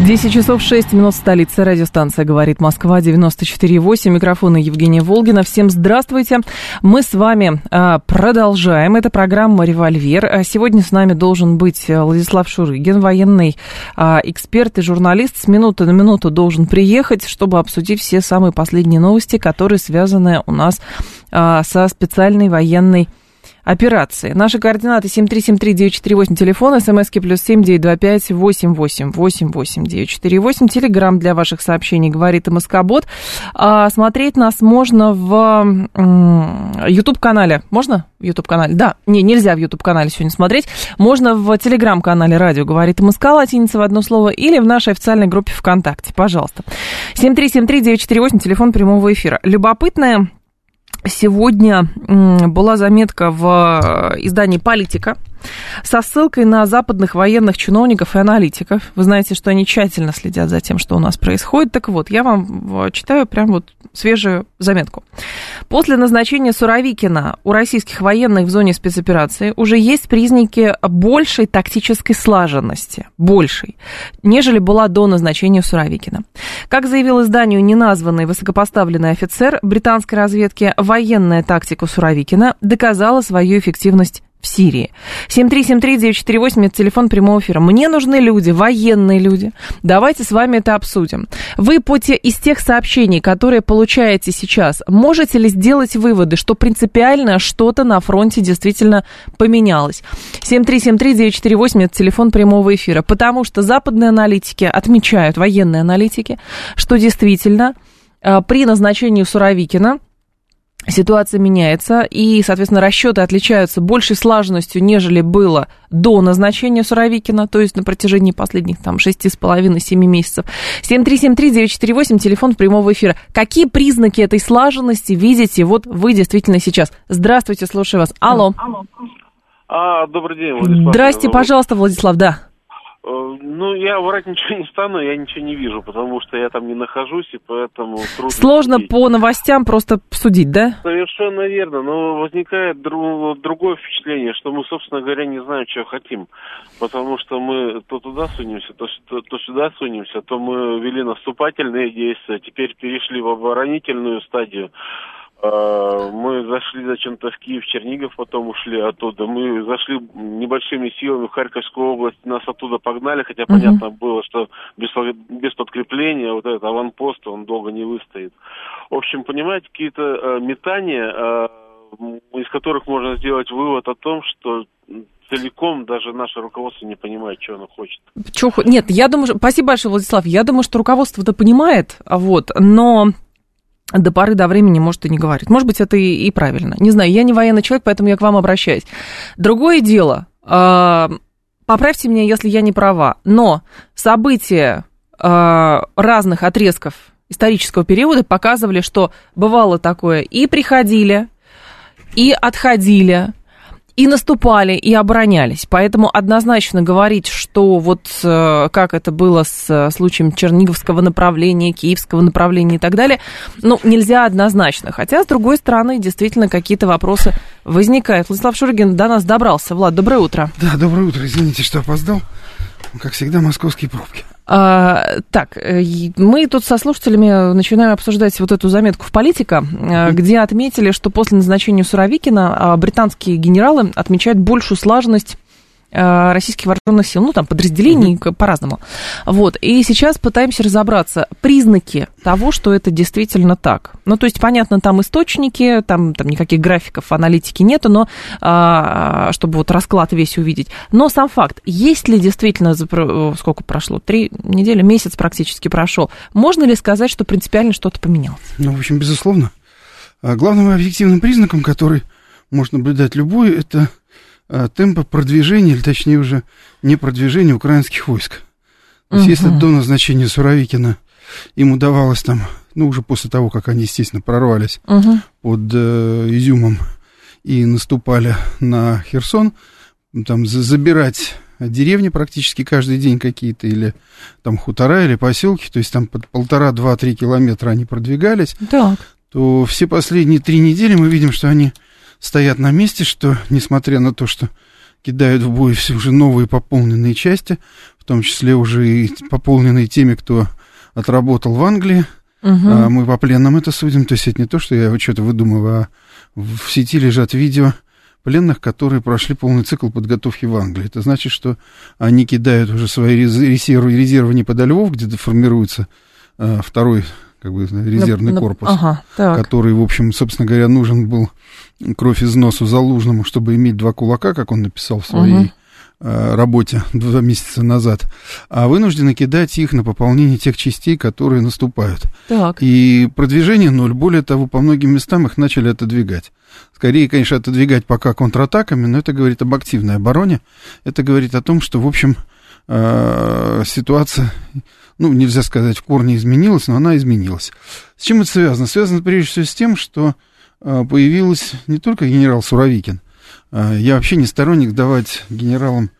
10 часов 6 минут столица. Радиостанция «Говорит Москва» 94,8. Микрофон Евгения Волгина. Всем здравствуйте. Мы с вами а, продолжаем. Это программа «Револьвер». А сегодня с нами должен быть Владислав Шурыгин, военный а, эксперт и журналист. С минуты на минуту должен приехать, чтобы обсудить все самые последние новости, которые связаны у нас со специальной военной операции. Наши координаты 7373948, телефон, смски плюс 7925 888 948, телеграмм для ваших сообщений, говорит МСК-бот. А, смотреть нас можно в YouTube-канале. Можно в YouTube-канале? Да, не, нельзя в YouTube-канале сегодня смотреть. Можно в телеграм-канале радио говорит МСК, латиница в одно слово, или в нашей официальной группе ВКонтакте. Пожалуйста. 7373948, телефон прямого эфира. Любопытная Сегодня была заметка в э, издании «Политика», со ссылкой на западных военных чиновников и аналитиков. Вы знаете, что они тщательно следят за тем, что у нас происходит. Так вот, я вам читаю прям вот свежую заметку. После назначения Суровикина у российских военных в зоне спецоперации уже есть признаки большей тактической слаженности, большей, нежели была до назначения Суровикина. Как заявил изданию неназванный высокопоставленный офицер британской разведки, военная тактика Суровикина доказала свою эффективность в Сирии. 7373948 – это телефон прямого эфира. Мне нужны люди, военные люди. Давайте с вами это обсудим. Вы по те, из тех сообщений, которые получаете сейчас, можете ли сделать выводы, что принципиально что-то на фронте действительно поменялось? 7373948 – это телефон прямого эфира. Потому что западные аналитики отмечают, военные аналитики, что действительно э, при назначении Суровикина – ситуация меняется, и, соответственно, расчеты отличаются большей слаженностью, нежели было до назначения Суровикина, то есть на протяжении последних там 6,5-7 месяцев. 7373948, телефон прямого эфира. Какие признаки этой слаженности видите вот вы действительно сейчас? Здравствуйте, слушаю вас. Алло. А, добрый день, Владислав. Здрасте, пожалуйста, Владислав, да. Ну, я врать ничего не стану, я ничего не вижу, потому что я там не нахожусь, и поэтому трудно... Сложно судить. по новостям просто судить, да? Совершенно верно, но возникает друг, другое впечатление, что мы, собственно говоря, не знаем, чего хотим, потому что мы то туда сунемся, то, то, то сюда сунемся, то мы вели наступательные действия, теперь перешли в оборонительную стадию, мы зашли зачем-то в Киев, Чернигов, потом ушли оттуда. Мы зашли небольшими силами в Харьковскую область, нас оттуда погнали, хотя uh-huh. понятно было, что без, без подкрепления вот этот аванпост, он долго не выстоит. В общем, понимаете, какие-то э, метания, э, из которых можно сделать вывод о том, что целиком даже наше руководство не понимает, что оно хочет. Чё, нет, я думаю, спасибо большое, Владислав. Я думаю, что руководство это понимает, вот, но до поры до времени может и не говорить. Может быть, это и, и правильно. Не знаю, я не военный человек, поэтому я к вам обращаюсь. Другое дело, э, поправьте меня, если я не права, но события э, разных отрезков исторического периода показывали, что бывало такое и приходили, и отходили, и наступали, и оборонялись. Поэтому однозначно говорить, что вот э, как это было с э, случаем Черниговского направления, Киевского направления и так далее, ну, нельзя однозначно. Хотя, с другой стороны, действительно какие-то вопросы возникают. Владислав Шургин до нас добрался. Влад, доброе утро. Да, доброе утро. Извините, что опоздал. Как всегда, московские пробки. А, так, э, мы тут со слушателями начинаем обсуждать вот эту заметку в «Политика», э, где отметили, что после назначения Суровикина а, британские генералы отмечают большую слаженность российских вооруженных сил, ну, там, подразделений mm-hmm. по-разному. Вот, и сейчас пытаемся разобраться, признаки того, что это действительно так. Ну, то есть, понятно, там источники, там, там никаких графиков, аналитики нету, но, а, чтобы вот расклад весь увидеть. Но сам факт, есть ли действительно, сколько прошло, три недели, месяц практически прошел, можно ли сказать, что принципиально что-то поменялось? Ну, в общем, безусловно. А главным объективным признаком, который может наблюдать любой, это Э, темпа продвижения, или точнее уже не продвижения украинских войск. То есть, если до назначения Суровикина им удавалось там, ну, уже после того, как они, естественно, прорвались, угу. под э, Изюмом и наступали на Херсон, там забирать деревни практически каждый день какие-то, или там хутора, или поселки, то есть там под полтора, два, три километра они продвигались, так. то все последние три недели мы видим, что они стоят на месте, что, несмотря на то, что кидают в бой все уже новые пополненные части, в том числе уже и пополненные теми, кто отработал в Англии, угу. а мы по пленным это судим, то есть это не то, что я что-то выдумываю, а в сети лежат видео пленных, которые прошли полный цикл подготовки в Англии. Это значит, что они кидают уже свои резервы, резервы не подо Львов, где формируется а, второй как бы резервный на, корпус, ага, который, в общем, собственно говоря, нужен был кровь из носу Залужному, чтобы иметь два кулака, как он написал в своей угу. работе два месяца назад, а вынуждены кидать их на пополнение тех частей, которые наступают. Так. И продвижение ноль. Более того, по многим местам их начали отодвигать. Скорее, конечно, отодвигать пока контратаками, но это говорит об активной обороне. Это говорит о том, что, в общем, э, ситуация ну, нельзя сказать, в корне изменилась, но она изменилась. С чем это связано? Связано прежде всего с тем, что а, появилась не только генерал Суровикин. А, я вообще не сторонник давать генералам...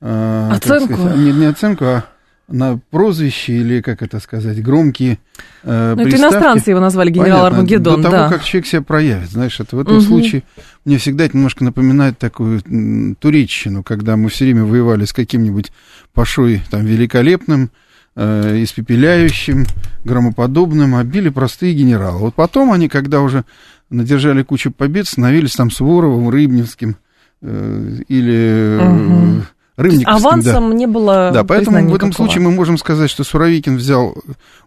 А, оценку? Сказать, не, не оценку, а на прозвище или, как это сказать, громкие э, Ну, это иностранцы его назвали генерал Понятно, Армагеддон, до того, как человек себя проявит, знаешь, это в этом угу. случае мне всегда это немножко напоминает такую м, туречщину, когда мы все время воевали с каким-нибудь пашой там великолепным, э, испепеляющим, громоподобным, а били простые генералы. Вот потом они, когда уже надержали кучу побед, становились там Суворовым, Рыбневским э, или... Угу. Рыбниковским, авансом да. не было Да, поэтому в этом никакого. случае мы можем сказать, что Суровикин взял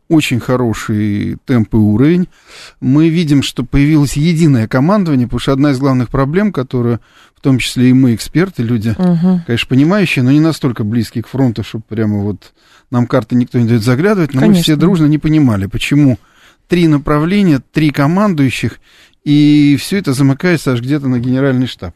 очень хороший темп и уровень. Мы видим, что появилось единое командование, потому что одна из главных проблем, которую в том числе и мы, эксперты, люди, угу. конечно, понимающие, но не настолько близкие к фронту, чтобы прямо вот нам карты никто не дает заглядывать, но Конечно. мы все дружно не понимали, почему три направления, три командующих, и все это замыкается аж где-то на генеральный штаб.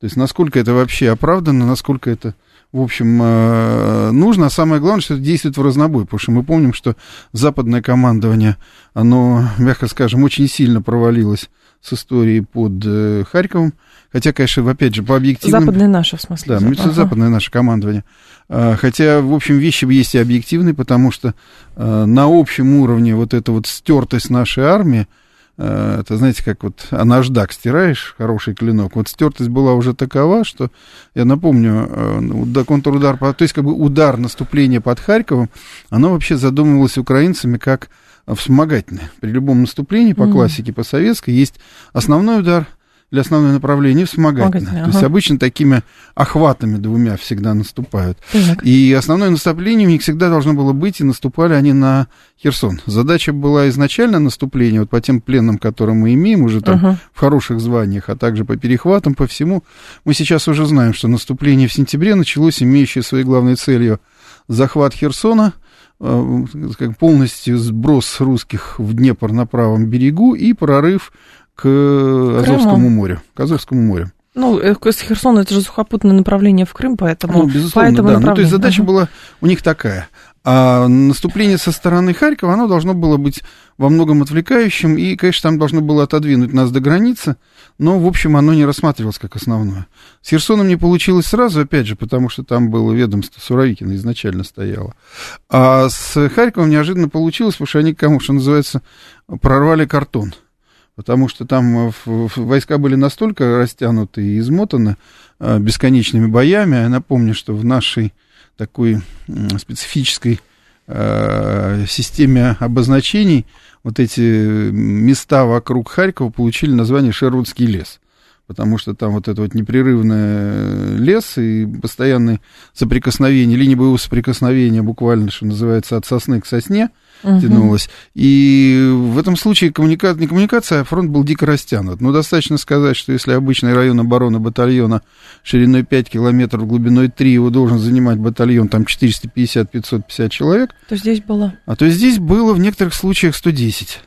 То есть насколько это вообще оправдано, насколько это, в общем, э, нужно. А самое главное, что это действует в разнобой, потому что мы помним, что западное командование, оно, мягко скажем, очень сильно провалилось с историей под э, Харьковом. Хотя, конечно, опять же, по объективным... Западное наше, в смысле. Да, ага. западное наше командование. А, хотя, в общем, вещи есть и объективные, потому что а, на общем уровне вот эта вот стертость нашей армии, это, знаете, как вот а наждак стираешь, хороший клинок, вот стертость была уже такова, что, я напомню, ну, контрудар, то есть как бы удар наступления под Харьковом, оно вообще задумывалось украинцами как вспомогательное. При любом наступлении по классике, по советской, есть основной удар – для основного направления вспомогательное. Ага. То есть обычно такими охватами двумя всегда наступают. Так. И основное наступление у них всегда должно было быть, и наступали они на Херсон. Задача была изначально наступление, вот по тем пленным, которые мы имеем, уже там ага. в хороших званиях, а также по перехватам, по всему. Мы сейчас уже знаем, что наступление в сентябре началось, имеющее своей главной целью захват Херсона, э, полностью сброс русских в Днепр на правом берегу и прорыв к Азовскому Крыму. морю. К Азовскому морю. Ну, э, с Херсона это же сухопутное направление в Крым, поэтому... Ну, безусловно, поэтому да. Ну, то есть задача uh-huh. была у них такая. А наступление со стороны Харькова, оно должно было быть во многом отвлекающим, и, конечно, там должно было отодвинуть нас до границы, но, в общем, оно не рассматривалось как основное. С Херсоном не получилось сразу, опять же, потому что там было ведомство Суровикина изначально стояло. А с Харьковом неожиданно получилось, потому что они, кому, что называется, прорвали картон потому что там э, войска были настолько растянуты и измотаны э, бесконечными боями. Я напомню, что в нашей такой специфической э, системе обозначений вот эти места вокруг Харькова получили название Шервудский лес потому что там вот это вот непрерывный лес и постоянное соприкосновение, линия боевого соприкосновения буквально, что называется, от сосны к сосне, угу. тянулась. И в этом случае коммуника... не коммуникация, а фронт был дико растянут. Но достаточно сказать, что если обычный район обороны батальона шириной 5 километров, глубиной 3, его должен занимать батальон там 450-550 человек. То здесь было? А то здесь было в некоторых случаях 110.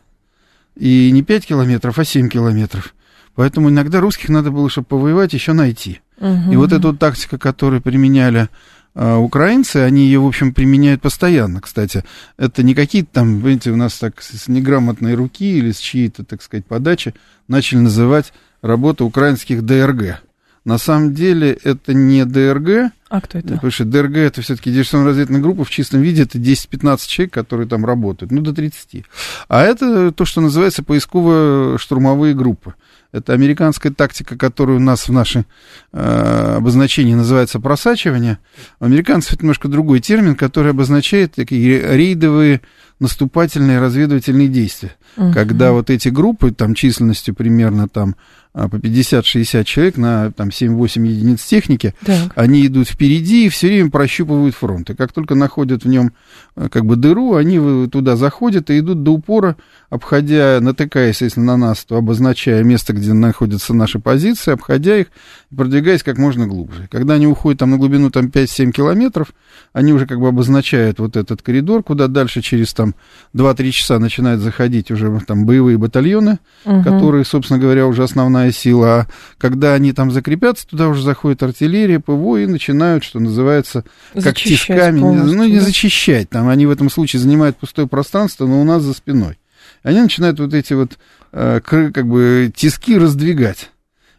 И не 5 километров, а 7 километров. Поэтому иногда русских надо было, чтобы повоевать, еще найти. Угу. И вот эта вот тактика, которую применяли А украинцы, они ее, в общем, применяют постоянно, кстати. Это не какие-то там, видите, у нас так с неграмотной руки или с чьей-то, так сказать, подачи начали называть работу украинских ДРГ. На самом деле это не ДРГ. А кто это? Потому что ДРГ это все-таки диверсионно-разведывательная группа в чистом виде, это 10-15 человек, которые там работают, ну до 30. А это то, что называется поисково-штурмовые группы. Это американская тактика, которая у нас в нашем э, обозначении называется просачивание. У американцев это немножко другой термин, который обозначает такие рейдовые наступательные разведывательные действия. Угу. Когда вот эти группы, там численностью примерно там по 50-60 человек на там 7-8 единиц техники, так. они идут впереди и все время прощупывают фронт. И как только находят в нем э, как бы дыру, они туда заходят и идут до упора, обходя, натыкаясь, если на нас, то обозначая место, где находятся наши позиции, обходя их, продвигаясь как можно глубже. Когда они уходят там на глубину там 5-7 километров, они уже как бы обозначают вот этот коридор, куда дальше через там 2-3 часа начинают заходить уже там боевые батальоны, угу. которые, собственно говоря, уже основная основная сила. А когда они там закрепятся, туда уже заходит артиллерия, ПВО и начинают, что называется, как тисками. Ну, не да? зачищать. Там они в этом случае занимают пустое пространство, но у нас за спиной. Они начинают вот эти вот э, как бы тиски раздвигать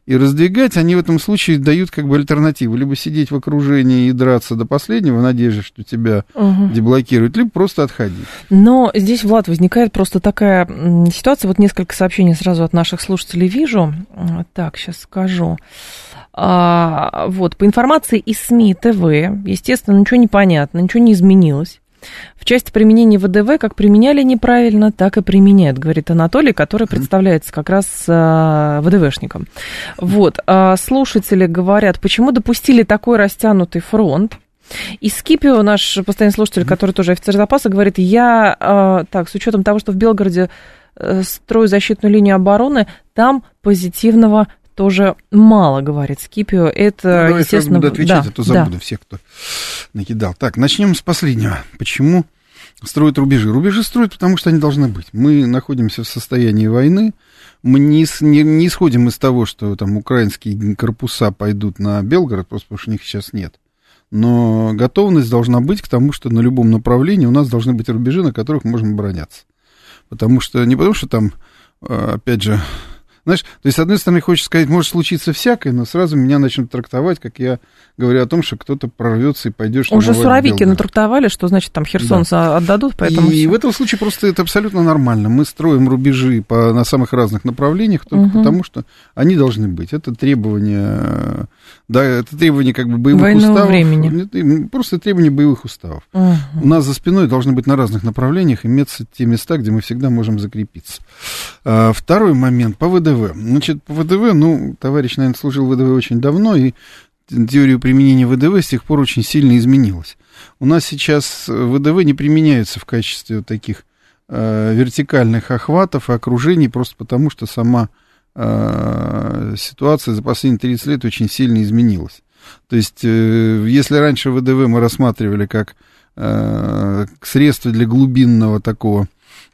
и раздвигать, они в этом случае дают как бы альтернативу. Либо сидеть в окружении и драться до последнего в надежде, что тебя угу. деблокируют, либо просто отходить. Но здесь, Влад, возникает просто такая ситуация. Вот несколько сообщений сразу от наших слушателей вижу. Так, сейчас скажу. А, вот, по информации из СМИ ТВ, естественно, ничего не понятно, ничего не изменилось. В части применения ВДВ как применяли неправильно, так и применяют, говорит Анатолий, который представляется как раз э, ВДВшником. Вот, э, слушатели говорят, почему допустили такой растянутый фронт, и Скипио, наш постоянный слушатель, который тоже офицер запаса, говорит, я, э, так, с учетом того, что в Белгороде э, строю защитную линию обороны, там позитивного тоже мало, говорит Скипио. Это, ну, естественно... буду отвечать, да, а то забуду да. всех, кто накидал. Так, начнем с последнего. Почему строят рубежи? Рубежи строят, потому что они должны быть. Мы находимся в состоянии войны, мы не, не, не исходим из того, что там украинские корпуса пойдут на Белгород, просто потому что у них сейчас нет. Но готовность должна быть к тому, что на любом направлении у нас должны быть рубежи, на которых мы можем обороняться. Потому что, не потому что там, а, опять же, знаешь, то есть, с одной стороны, хочешь сказать, может случиться всякое, но сразу меня начнут трактовать, как я говорю о том, что кто-то прорвется и пойдет Уже суровики натрактовали, что значит там Херсон да. отдадут, поэтому. И все. в этом случае просто это абсолютно нормально. Мы строим рубежи по, на самых разных направлениях только угу. потому, что они должны быть. Это требования, да, это требования как бы боевых Войного уставов. времени. Просто требования боевых уставов. Угу. У нас за спиной должны быть на разных направлениях иметься те места, где мы всегда можем закрепиться. А, второй момент по ВДВ. Значит, по ВДВ, ну, товарищ, наверное, служил в ВДВ очень давно, и теорию применения ВДВ с тех пор очень сильно изменилась. У нас сейчас ВДВ не применяются в качестве таких э, вертикальных охватов и окружений, просто потому что сама э, ситуация за последние 30 лет очень сильно изменилась. То есть, э, если раньше ВДВ мы рассматривали как э, средство для глубинного такого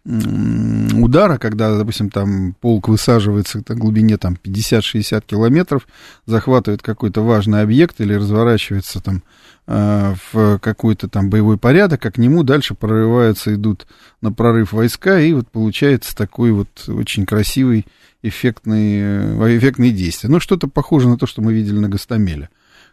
удара, когда, допустим, там полк высаживается на глубине там 50-60 километров, захватывает какой-то важный объект или разворачивается там э, в какой-то там боевой порядок, а к нему дальше прорываются, идут на прорыв войска, и вот получается такой вот очень красивый эффектный, э, эффектные действия. Ну, что-то похоже на то, что мы видели на Гастамеле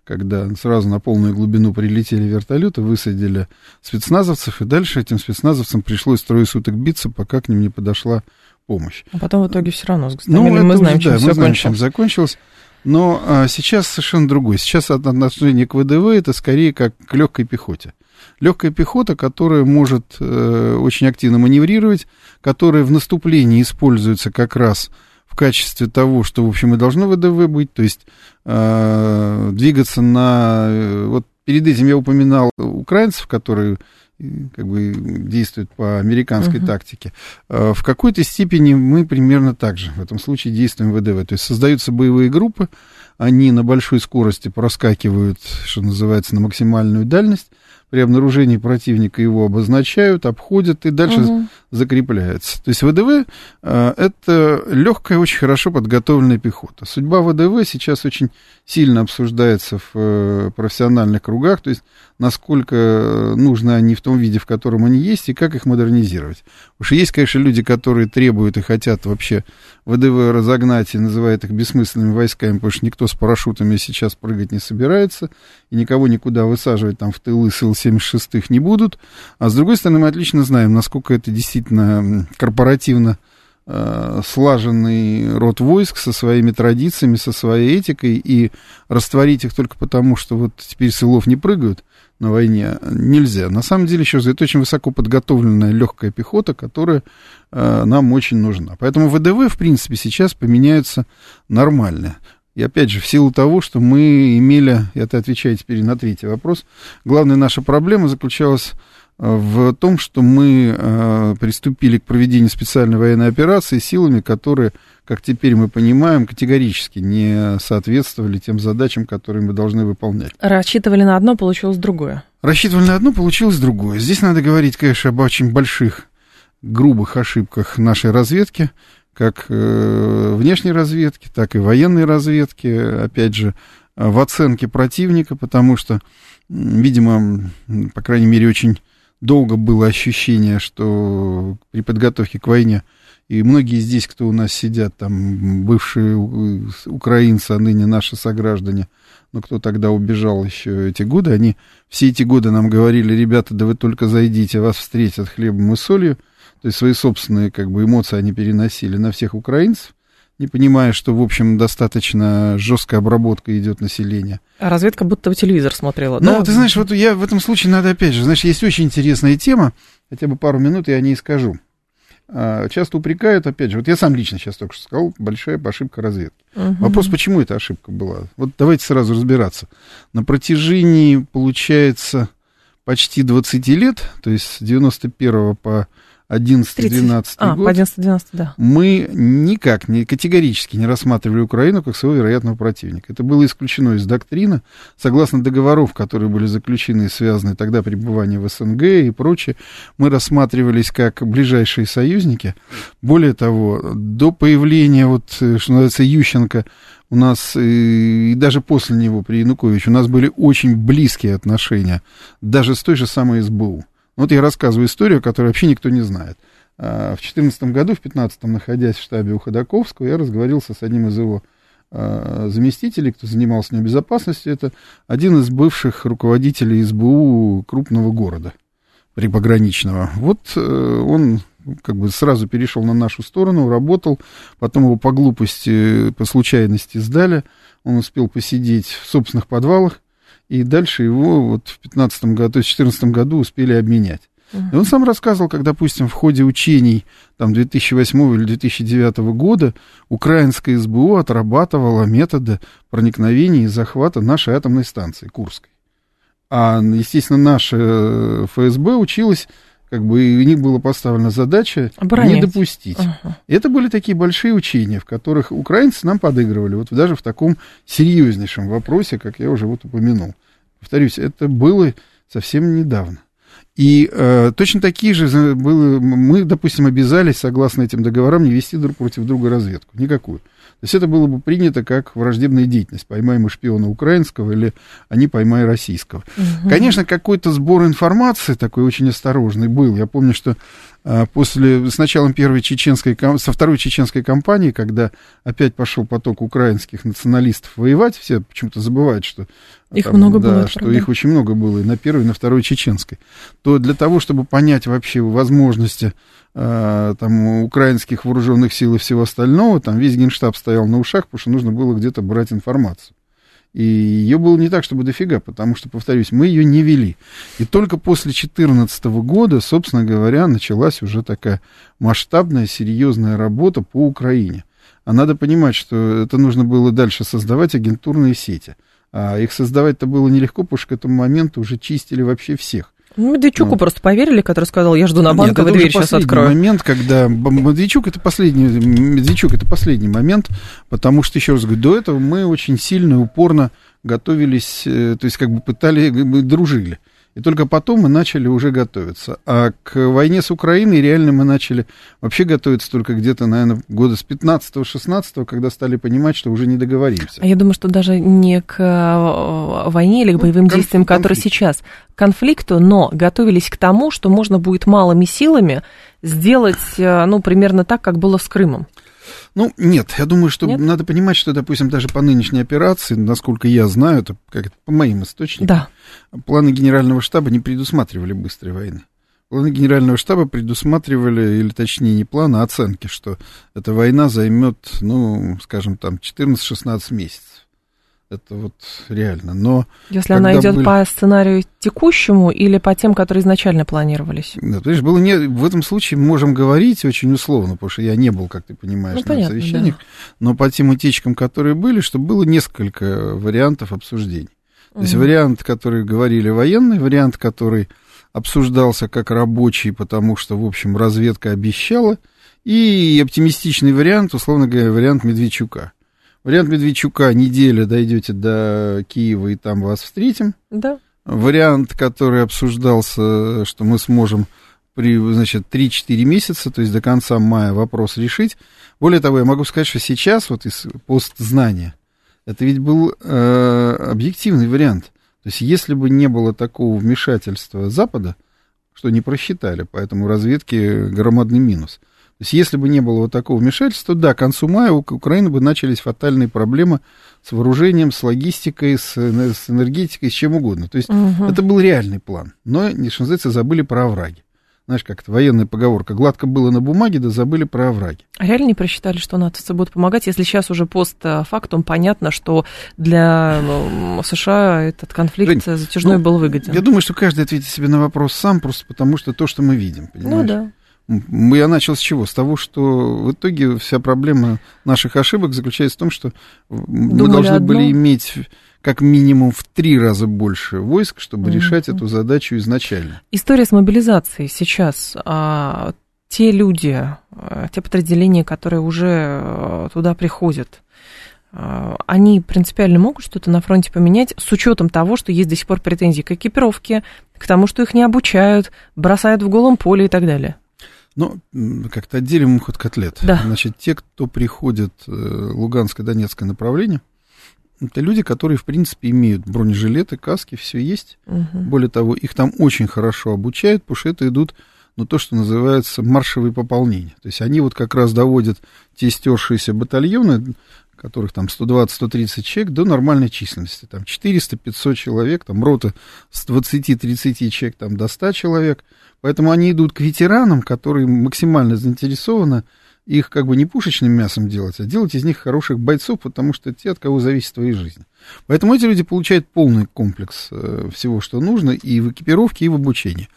когда сразу на полную глубину прилетели вертолеты, высадили спецназовцев, и дальше этим спецназовцам пришлось трое суток биться, пока к ним не подошла помощь. А потом в итоге все равно с ну, мы знаем, чем да, все мы знаем, чем закончилось. Но а, сейчас совершенно другое. Сейчас отношение к ВДВ это скорее как к легкой пехоте. Легкая пехота, которая может э, очень активно маневрировать, которая в наступлении используется как раз качестве того, что, в общем, и должно ВДВ быть, то есть э, двигаться на... Э, вот перед этим я упоминал украинцев, которые э, как бы действуют по американской uh-huh. тактике. Э, в какой-то степени мы примерно так же в этом случае действуем ВДВ. То есть создаются боевые группы, они на большой скорости проскакивают, что называется, на максимальную дальность, при обнаружении противника его обозначают, обходят и дальше угу. закрепляются. То есть ВДВ э, это легкая, очень хорошо подготовленная пехота. Судьба ВДВ сейчас очень сильно обсуждается в э, профессиональных кругах, то есть насколько нужны они в том виде, в котором они есть, и как их модернизировать. Уж есть, конечно, люди, которые требуют и хотят вообще ВДВ разогнать и называют их бессмысленными войсками, потому что никто с парашютами сейчас прыгать не собирается, и никого никуда высаживать там в тылы сил 76-х не будут. А с другой стороны, мы отлично знаем, насколько это действительно корпоративно э, слаженный род войск со своими традициями, со своей этикой, и растворить их только потому, что вот теперь сылов не прыгают, на войне нельзя. На самом деле, еще раз, это очень высоко подготовленная легкая пехота, которая э, нам очень нужна. Поэтому ВДВ, в принципе, сейчас поменяются нормально. И опять же, в силу того, что мы имели, это отвечаю теперь на третий вопрос, главная наша проблема заключалась в том, что мы э, приступили к проведению специальной военной операции силами, которые, как теперь мы понимаем, категорически не соответствовали тем задачам, которые мы должны выполнять. Рассчитывали на одно, получилось другое. Рассчитывали на одно, получилось другое. Здесь надо говорить, конечно, об очень больших, грубых ошибках нашей разведки, как э, внешней разведки, так и военной разведки, опять же, в оценке противника, потому что, видимо, по крайней мере, очень долго было ощущение, что при подготовке к войне, и многие здесь, кто у нас сидят, там, бывшие украинцы, а ныне наши сограждане, но кто тогда убежал еще эти годы, они все эти годы нам говорили, ребята, да вы только зайдите, вас встретят хлебом и солью, то есть свои собственные, как бы, эмоции они переносили на всех украинцев, не понимая, что, в общем, достаточно жесткая обработка идет населения. А разведка будто бы телевизор смотрела, ну, да? Ну, ты знаешь, вот я в этом случае надо опять же, знаешь, есть очень интересная тема, хотя бы пару минут я о ней скажу. А, часто упрекают, опять же, вот я сам лично сейчас только что сказал, большая ошибка разведки. Угу. Вопрос, почему эта ошибка была? Вот давайте сразу разбираться. На протяжении, получается, почти 20 лет, то есть с 91 по 11-12 а, год, по 11-12, да. мы никак, не, категорически не рассматривали Украину как своего вероятного противника. Это было исключено из доктрины. Согласно договоров, которые были заключены и связаны тогда пребывание в СНГ и прочее, мы рассматривались как ближайшие союзники. Более того, до появления, вот, что называется, Ющенко, у нас и, и даже после него при Януковиче у нас были очень близкие отношения, даже с той же самой СБУ. Вот я рассказываю историю, которую вообще никто не знает. А, в 2014 году, в 2015, находясь в штабе у Ходаковского, я разговорился с одним из его а, заместителей, кто занимался с безопасностью. Это один из бывших руководителей СБУ крупного города, припограничного. Вот э, он как бы сразу перешел на нашу сторону, работал, потом его по глупости, по случайности сдали, он успел посидеть в собственных подвалах, и дальше его вот в 15 году, то есть в 14 году успели обменять. Uh-huh. И он сам рассказывал, как, допустим, в ходе учений там, 2008 или 2009 года украинская СБУ отрабатывала методы проникновения и захвата нашей атомной станции Курской. А, естественно, наша э, ФСБ училась как бы у них была поставлена задача Оборонять. не допустить. Uh-huh. Это были такие большие учения, в которых украинцы нам подыгрывали, вот даже в таком серьезнейшем вопросе, как я уже вот упомянул. Повторюсь, это было совсем недавно. И э, точно такие же было, мы, допустим, обязались, согласно этим договорам, не вести друг против друга разведку. Никакую. То есть это было бы принято как враждебная деятельность. Поймай мы шпиона украинского или они поймай российского. Угу. Конечно, какой-то сбор информации такой очень осторожный был. Я помню, что после, с началом первой чеченской, со второй чеченской кампании, когда опять пошел поток украинских националистов воевать, все почему-то забывают, что их там, много да, было, что правда. их очень много было и на первой, и на второй чеченской, то для того, чтобы понять вообще возможности э, там, украинских вооруженных сил и всего остального, там весь генштаб стоял на ушах, потому что нужно было где-то брать информацию. И ее было не так, чтобы дофига, потому что, повторюсь, мы ее не вели. И только после 2014 года, собственно говоря, началась уже такая масштабная, серьезная работа по Украине. А надо понимать, что это нужно было дальше создавать агентурные сети. А их создавать-то было нелегко, потому что к этому моменту уже чистили вообще всех. Ну, Медведчуку ну. просто поверили, который сказал, я жду на банковой дверь, сейчас открою. момент, когда Медведчук это последний, Медведчук это последний момент, потому что, еще раз говорю, до этого мы очень сильно и упорно готовились, э, то есть как бы пытали, мы дружили. И только потом мы начали уже готовиться. А к войне с Украиной реально мы начали вообще готовиться только где-то, наверное, года с 15-16, когда стали понимать, что уже не договоримся. А я думаю, что даже не к э, войне или к боевым ну, действиям, которые конфликт. сейчас, к конфликту, но готовились к тому, что можно будет малыми силами сделать, э, ну, примерно так, как было с Крымом. Ну, нет, я думаю, что нет? надо понимать, что, допустим, даже по нынешней операции, насколько я знаю, это как по моим источникам, да. планы генерального штаба не предусматривали быстрой войны. Планы генерального штаба предусматривали, или точнее не планы, а оценки, что эта война займет, ну, скажем, там 14-16 месяцев. Это вот реально. Но если она идет были... по сценарию текущему или по тем, которые изначально планировались? Да, понимаешь, было не... в этом случае мы можем говорить очень условно, потому что я не был, как ты понимаешь, ну, на совещаниях, да. но по тем утечкам, которые были, что было несколько вариантов обсуждений. То есть вариант, который говорили военные, вариант, который обсуждался как рабочий, потому что, в общем, разведка обещала, и оптимистичный вариант, условно говоря, вариант Медведчука. Вариант Медведчука, неделя дойдете до Киева, и там вас встретим. Да. Вариант, который обсуждался, что мы сможем при, значит, 3-4 месяца, то есть до конца мая вопрос решить. Более того, я могу сказать, что сейчас, вот из постзнания, это ведь был э, объективный вариант. То есть, если бы не было такого вмешательства Запада, что не просчитали, поэтому разведке громадный минус – то есть, если бы не было вот такого вмешательства, да, к концу мая у Украины бы начались фатальные проблемы с вооружением, с логистикой, с, с энергетикой, с чем угодно. То есть, угу. это был реальный план. Но, что называется, забыли про овраги. Знаешь, как это военная поговорка. Гладко было на бумаге, да забыли про овраги. А реально не просчитали, что натовцы будут помогать, если сейчас уже постфактум понятно, что для ну, США этот конфликт Жень, затяжной ну, был выгоден? Я думаю, что каждый ответит себе на вопрос сам, просто потому что то, что мы видим, ну понимаешь? Ну да. Я начал с чего? С того, что в итоге вся проблема наших ошибок заключается в том, что Думали мы должны одно. были иметь как минимум в три раза больше войск, чтобы mm-hmm. решать эту задачу изначально. История с мобилизацией сейчас. А, те люди, а, те подразделения, которые уже а, туда приходят, а, они принципиально могут что-то на фронте поменять с учетом того, что есть до сих пор претензии к экипировке, к тому, что их не обучают, бросают в голом поле и так далее. Ну, как-то отделим их от котлет. Да. Значит, те, кто приходит э, Луганское, Донецкое направление, это люди, которые, в принципе, имеют бронежилеты, каски, все есть. Угу. Более того, их там очень хорошо обучают, потому что это идут, ну, то, что называется маршевые пополнения. То есть они вот как раз доводят те стершиеся батальоны, которых там 120-130 человек, до нормальной численности. Там 400-500 человек, там рота с 20-30 человек там, до 100 человек – Поэтому они идут к ветеранам, которые максимально заинтересованы их как бы не пушечным мясом делать, а делать из них хороших бойцов, потому что те, от кого зависит твоя жизнь. Поэтому эти люди получают полный комплекс э, всего, что нужно, и в экипировке, и в обучении.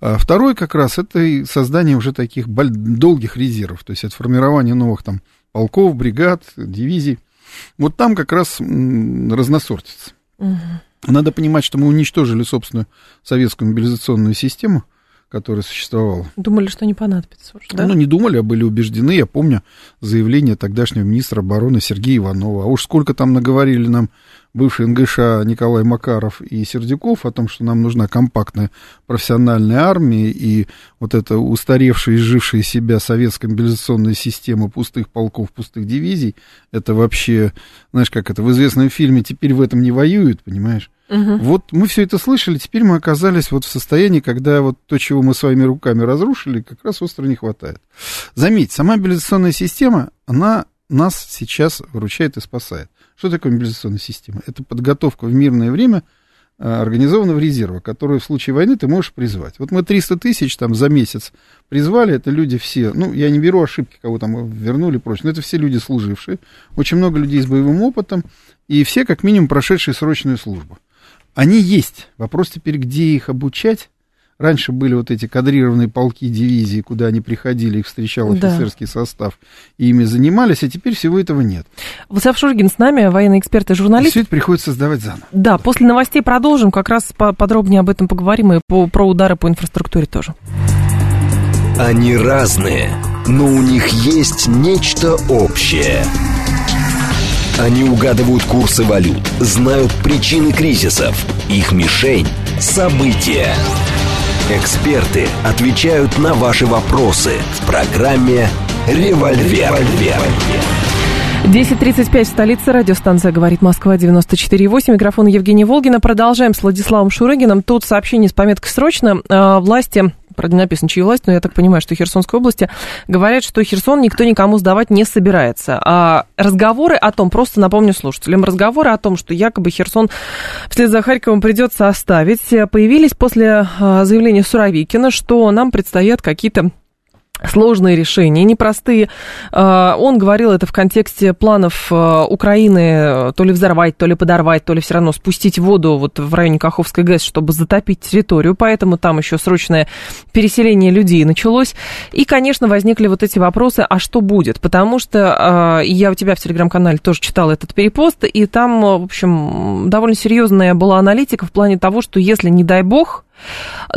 А второй как раз это создание уже таких долгих резервов, то есть это формирование новых там полков, бригад, дивизий. Вот там как раз разносортится. Угу. Надо понимать, что мы уничтожили собственную советскую мобилизационную систему, которая существовала. Думали, что не понадобится уже, да? Ну, не думали, а были убеждены. Я помню заявление тогдашнего министра обороны Сергея Иванова. А уж сколько там наговорили нам бывший НГШ Николай Макаров и Сердюков о том, что нам нужна компактная профессиональная армия, и вот эта устаревшая, изжившая себя советская мобилизационная система пустых полков, пустых дивизий, это вообще, знаешь, как это в известном фильме «Теперь в этом не воюют», понимаешь? Угу. Вот мы все это слышали, теперь мы оказались вот в состоянии, когда вот то, чего мы своими руками разрушили, как раз остро не хватает. Заметь, сама мобилизационная система, она нас сейчас выручает и спасает. Что такое мобилизационная система? Это подготовка в мирное время а, организованного резерва, который в случае войны ты можешь призвать. Вот мы 300 тысяч там за месяц призвали, это люди все, ну, я не беру ошибки, кого там вернули и прочее, но это все люди служившие, очень много людей с боевым опытом, и все как минимум прошедшие срочную службу. Они есть. Вопрос теперь, где их обучать, Раньше были вот эти кадрированные полки дивизии, куда они приходили, их встречал офицерский да. состав, и ими занимались, а теперь всего этого нет. Василий Шургин с нами, военный эксперт и журналист. все это приходится создавать заново. Да, после новостей продолжим, как раз подробнее об этом поговорим и по, про удары по инфраструктуре тоже. Они разные, но у них есть нечто общее. Они угадывают курсы валют, знают причины кризисов, их мишень – события. Эксперты отвечают на ваши вопросы в программе «Револьвер». 10.35 в столице. Радиостанция «Говорит Москва» 94.8. Микрофон Евгения Волгина. Продолжаем с Владиславом Шурыгиным. Тут сообщение с пометкой «Срочно». А, власти правда, не написано, чьи власти, но я так понимаю, что Херсонской области, говорят, что Херсон никто никому сдавать не собирается. А разговоры о том, просто напомню слушателям, разговоры о том, что якобы Херсон вслед за Харьковом придется оставить, появились после а, заявления Суровикина, что нам предстоят какие-то сложные решения, непростые. А, он говорил это в контексте планов а, Украины э, то ли взорвать, то ли подорвать, то ли все равно спустить воду вот в районе Каховской ГЭС, чтобы затопить территорию, поэтому там еще срочное переселение людей началось. И, конечно, возникли вот эти вопросы, а что будет? Потому что а, я у тебя в Телеграм-канале тоже читала этот перепост, и там, в общем, довольно серьезная была аналитика в плане того, что если, не дай бог,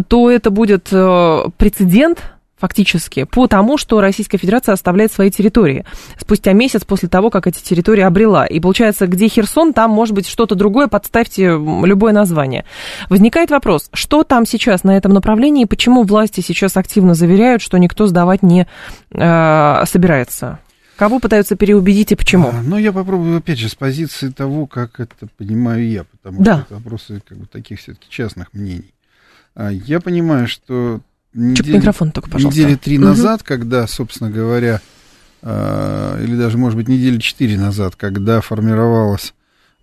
то это будет э, прецедент фактически, по тому, что Российская Федерация оставляет свои территории спустя месяц после того, как эти территории обрела. И получается, где Херсон, там может быть что-то другое, подставьте любое название. Возникает вопрос, что там сейчас на этом направлении и почему власти сейчас активно заверяют, что никто сдавать не э, собирается? Кого пытаются переубедить и почему? А, ну, я попробую, опять же, с позиции того, как это понимаю я, потому да. что это вопросы как бы, таких все-таки частных мнений. А, я понимаю, что недели, микрофон только, пожалуйста. недели три угу. назад, когда, собственно говоря, э, или даже, может быть, недели четыре назад, когда формировалось,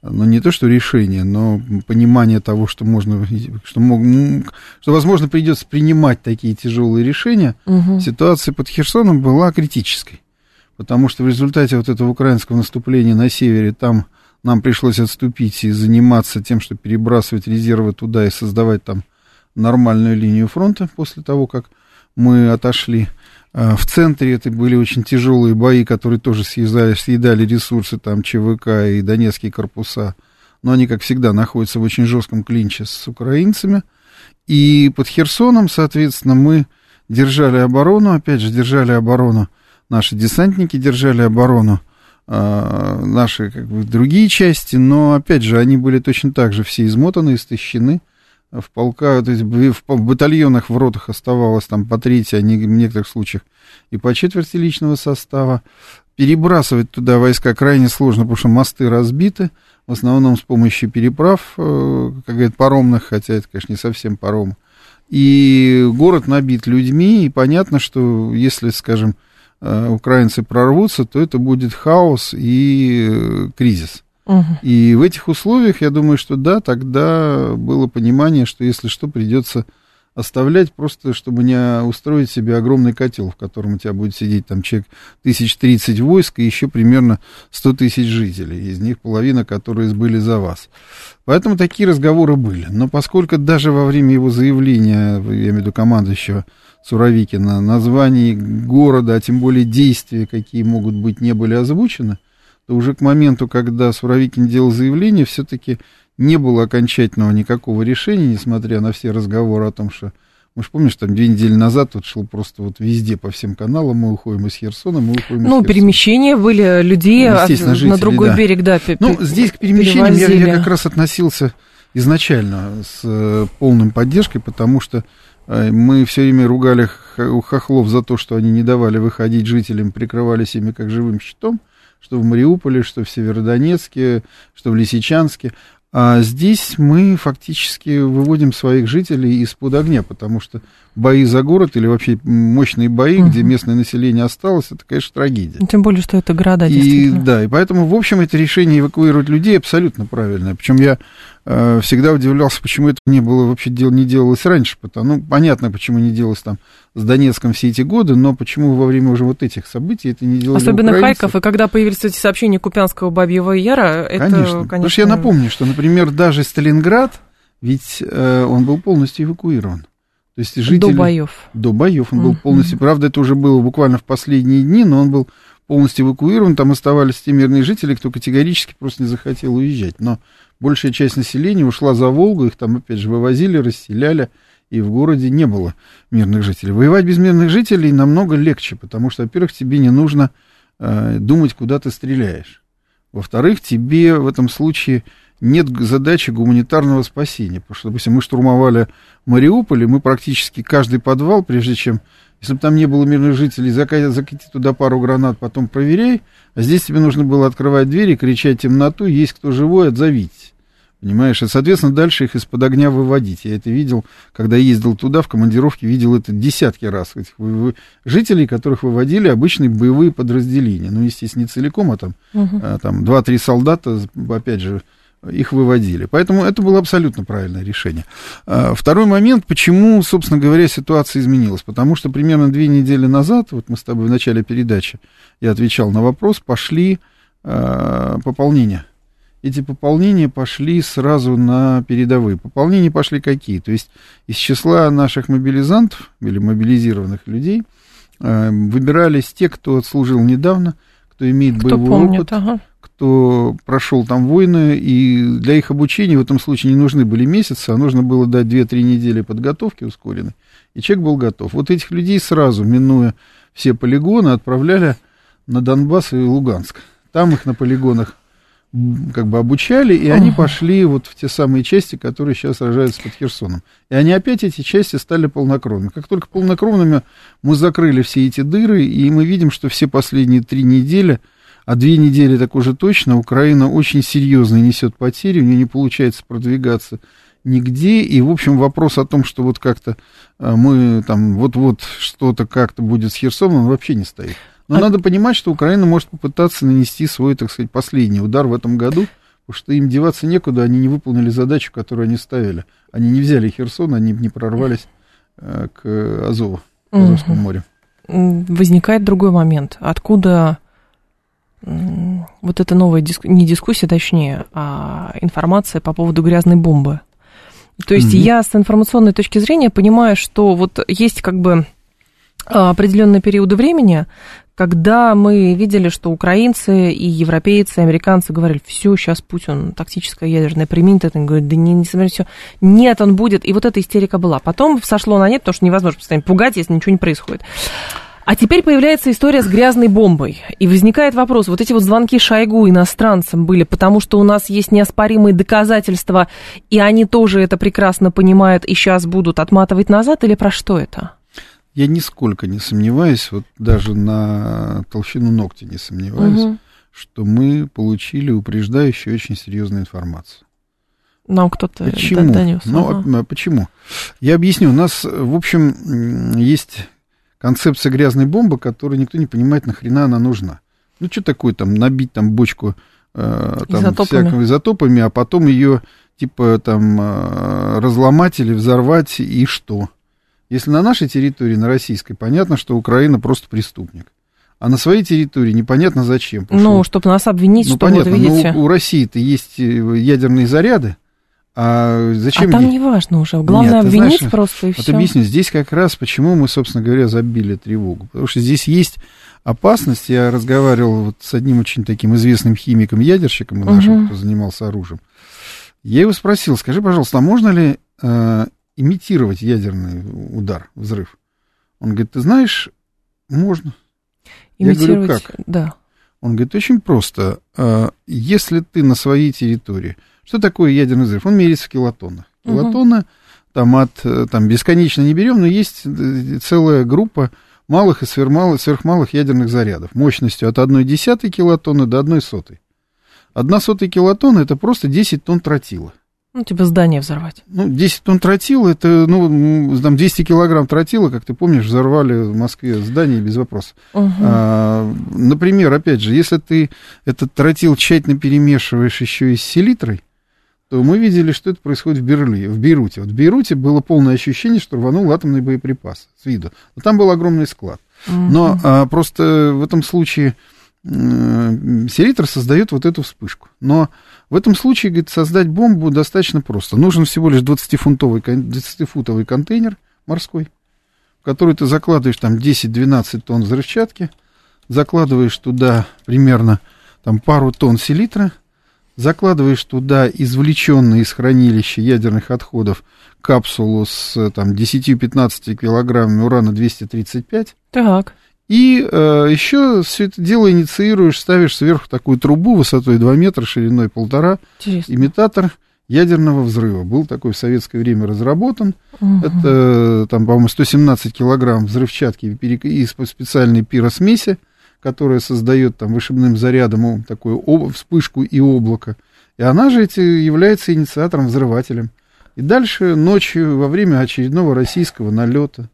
ну, не то что решение, но понимание того, что можно, что, мог, что возможно, придется принимать такие тяжелые решения, угу. ситуация под Херсоном была критической. Потому что в результате вот этого украинского наступления на севере там нам пришлось отступить и заниматься тем, что перебрасывать резервы туда и создавать там нормальную линию фронта после того, как мы отошли. А, в центре это были очень тяжелые бои, которые тоже съедали, съедали ресурсы, там ЧВК и Донецкие корпуса. Но они, как всегда, находятся в очень жестком клинче с украинцами. И под Херсоном, соответственно, мы держали оборону, опять же, держали оборону, наши десантники держали оборону, э, наши как бы, другие части, но, опять же, они были точно так же все измотаны, истощены в полка, то есть в, батальонах, в ротах оставалось там по трети, а не, в некоторых случаях и по четверти личного состава. Перебрасывать туда войска крайне сложно, потому что мосты разбиты, в основном с помощью переправ, э, как говорят, паромных, хотя это, конечно, не совсем паром. И город набит людьми, и понятно, что если, скажем, э, украинцы прорвутся, то это будет хаос и э, И в этих условиях, я думаю, что да, тогда было понимание, что если что, придется оставлять просто, чтобы не устроить себе огромный котел, в котором у тебя будет сидеть там человек тысяч тридцать войск и еще примерно сто тысяч жителей, из них половина, которые были за вас. Поэтому такие разговоры были. Но поскольку даже во время его заявления, я имею в виду командующего Суровикина, названий города, а тем более действия, какие могут быть, не были озвучены, то уже к моменту, когда Суровикин делал заявление, все-таки не было окончательного никакого решения, несмотря на все разговоры о том, что мы же помнишь, там две недели назад тут шло просто вот везде по всем каналам, мы уходим из Херсона, мы уходим ну, из перемещения были людей ну, жители, на другой да. берег, да. Ну, здесь к перемещениям я, я как раз относился изначально с э, полной поддержкой, потому что э, мы все время ругали хохлов за то, что они не давали выходить жителям, прикрывались ими как живым щитом что в Мариуполе, что в Северодонецке, что в Лисичанске. А здесь мы фактически выводим своих жителей из-под огня, потому что бои за город или вообще мощные бои, угу. где местное население осталось, это, конечно, трагедия. Тем более, что это города, и. Да, и поэтому, в общем, это решение эвакуировать людей абсолютно правильное. Причем я э, всегда удивлялся, почему это не было вообще дел, не делалось раньше. Потому, ну, понятно, почему не делалось там с Донецком все эти годы, но почему во время уже вот этих событий это не делали Особенно украинцы? Харьков, и когда появились эти сообщения Купянского Бабьего Яра, это, конечно. конечно... Потому что я напомню, что, например, даже Сталинград, ведь э, он был полностью эвакуирован. То есть жители... До боев. До боев. Он был полностью... Правда, это уже было буквально в последние дни, но он был полностью эвакуирован. Там оставались те мирные жители, кто категорически просто не захотел уезжать. Но большая часть населения ушла за Волгу, их там, опять же, вывозили, расселяли, и в городе не было мирных жителей. Воевать без мирных жителей намного легче, потому что, во-первых, тебе не нужно э, думать, куда ты стреляешь. Во-вторых, тебе в этом случае нет задачи гуманитарного спасения. Потому что, допустим, мы штурмовали Мариуполь, и мы практически каждый подвал, прежде чем, если бы там не было мирных жителей, закати, туда пару гранат, потом проверяй. А здесь тебе нужно было открывать двери, кричать темноту, есть кто живой, отзовитесь. Понимаешь? И, соответственно, дальше их из-под огня выводить. Я это видел, когда ездил туда, в командировке, видел это десятки раз. Этих жителей, которых выводили обычные боевые подразделения. Ну, естественно, не целиком, а там, угу. а, там 2-3 солдата, опять же, их выводили. Поэтому это было абсолютно правильное решение. А, второй момент, почему, собственно говоря, ситуация изменилась. Потому что примерно две недели назад, вот мы с тобой в начале передачи, я отвечал на вопрос, пошли э, пополнения эти пополнения пошли сразу на передовые. Пополнения пошли какие? То есть из числа наших мобилизантов или мобилизированных людей э, выбирались те, кто отслужил недавно, кто имеет кто боевой помнит, опыт, ага. Кто прошел там войны, и для их обучения в этом случае не нужны были месяцы, а нужно было дать 2-3 недели подготовки ускоренной, и человек был готов. Вот этих людей сразу, минуя все полигоны, отправляли на Донбасс и Луганск. Там их на полигонах как бы обучали, и они пошли вот в те самые части, которые сейчас сражаются под Херсоном. И они опять, эти части, стали полнокровными. Как только полнокровными мы закрыли все эти дыры, и мы видим, что все последние три недели, а две недели так уже точно, Украина очень серьезно несет потери, у нее не получается продвигаться нигде, и, в общем, вопрос о том, что вот как-то э, мы там вот-вот что-то как-то будет с Херсоном, он вообще не стоит. Но а... надо понимать, что Украина может попытаться нанести свой, так сказать, последний удар в этом году, потому что им деваться некуда, они не выполнили задачу, которую они ставили. Они не взяли Херсон, они не прорвались э, к Азову, к Азовскому угу. морю. Возникает другой момент. Откуда вот эта новая, диску... не дискуссия, точнее, а информация по поводу грязной бомбы? То есть mm я с информационной точки зрения понимаю, что вот есть как бы определенные периоды времени, когда мы видели, что украинцы и европейцы, и американцы говорили, все, сейчас Путин тактическое ядерное применит, это говорит, да не, не смотрите, все. Нет, он будет. И вот эта истерика была. Потом сошло на нет, потому что невозможно постоянно пугать, если ничего не происходит. А теперь появляется история с грязной бомбой. И возникает вопрос, вот эти вот звонки Шойгу иностранцам были, потому что у нас есть неоспоримые доказательства, и они тоже это прекрасно понимают и сейчас будут отматывать назад, или про что это? Я нисколько не сомневаюсь, вот даже на толщину ногтя не сомневаюсь, угу. что мы получили упреждающую очень серьезную информацию. Нам кто-то почему? донес. Ну, ага. А, почему? Я объясню. У нас, в общем, есть концепция грязной бомбы, которую никто не понимает, нахрена она нужна. Ну, что такое там, набить там бочку э, там, изотопами. всякими изотопами, а потом ее типа там э, разломать или взорвать, и что? Если на нашей территории, на российской, понятно, что Украина просто преступник. А на своей территории непонятно зачем. Ну, что, чтобы нас обвинить, ну, что понятно, вот видите. Ну, у России-то есть э, ядерные заряды, а зачем? А там не важно уже. Главное Нет, обвинить знаешь, просто и вот все. объясню, здесь как раз почему мы, собственно говоря, забили тревогу. Потому что здесь есть опасность. Я разговаривал вот с одним очень таким известным химиком-ядерщиком нашим, угу. кто занимался оружием. Я его спросил, скажи, пожалуйста, а можно ли э, имитировать ядерный удар, взрыв. Он говорит, ты знаешь, можно. Я говорю, как? Да. Он говорит, очень просто. А, если ты на своей территории... Что такое ядерный взрыв? Он меряется в килотоннах. Килотонны угу. там от... Там бесконечно не берем, но есть э, целая группа малых и сверхмалых, сверхмалых ядерных зарядов мощностью от 1 десятой килотонны до 1 сотой. Одна сотая килотонна это просто 10 тонн тротила. Ну, типа здание взорвать. Ну, 10 тонн тротила, это, ну, там 200 килограмм тротила, как ты помнишь, взорвали в Москве здание без вопросов. Угу. А, например, опять же, если ты этот тротил тщательно перемешиваешь еще и с селитрой, то мы видели, что это происходит в Берлине, в Бейруте. Вот в Бейруте было полное ощущение, что рванул атомный боеприпас с виду. Но там был огромный склад. Но а, просто в этом случае селитр создает вот эту вспышку. Но в этом случае, говорит, создать бомбу достаточно просто. Нужен всего лишь 20-фунтовый, 20-футовый контейнер, морской, в который ты закладываешь там 10-12 тонн взрывчатки, закладываешь туда примерно там пару тонн селитра, закладываешь туда извлеченные из хранилища ядерных отходов капсулу с там 10-15 килограммами урана-235. Так. И э, еще все это дело инициируешь, ставишь сверху такую трубу высотой 2 метра, шириной полтора, Интересно. имитатор ядерного взрыва. Был такой в советское время разработан. Мгм. Это, там, по-моему, 117 килограмм взрывчатки и перек- и сп- специальной пиросмеси, которая создает там вышибным зарядом такую вспышку и облако. И она же эти, является инициатором, взрывателем. И дальше ночью, во время очередного российского налета,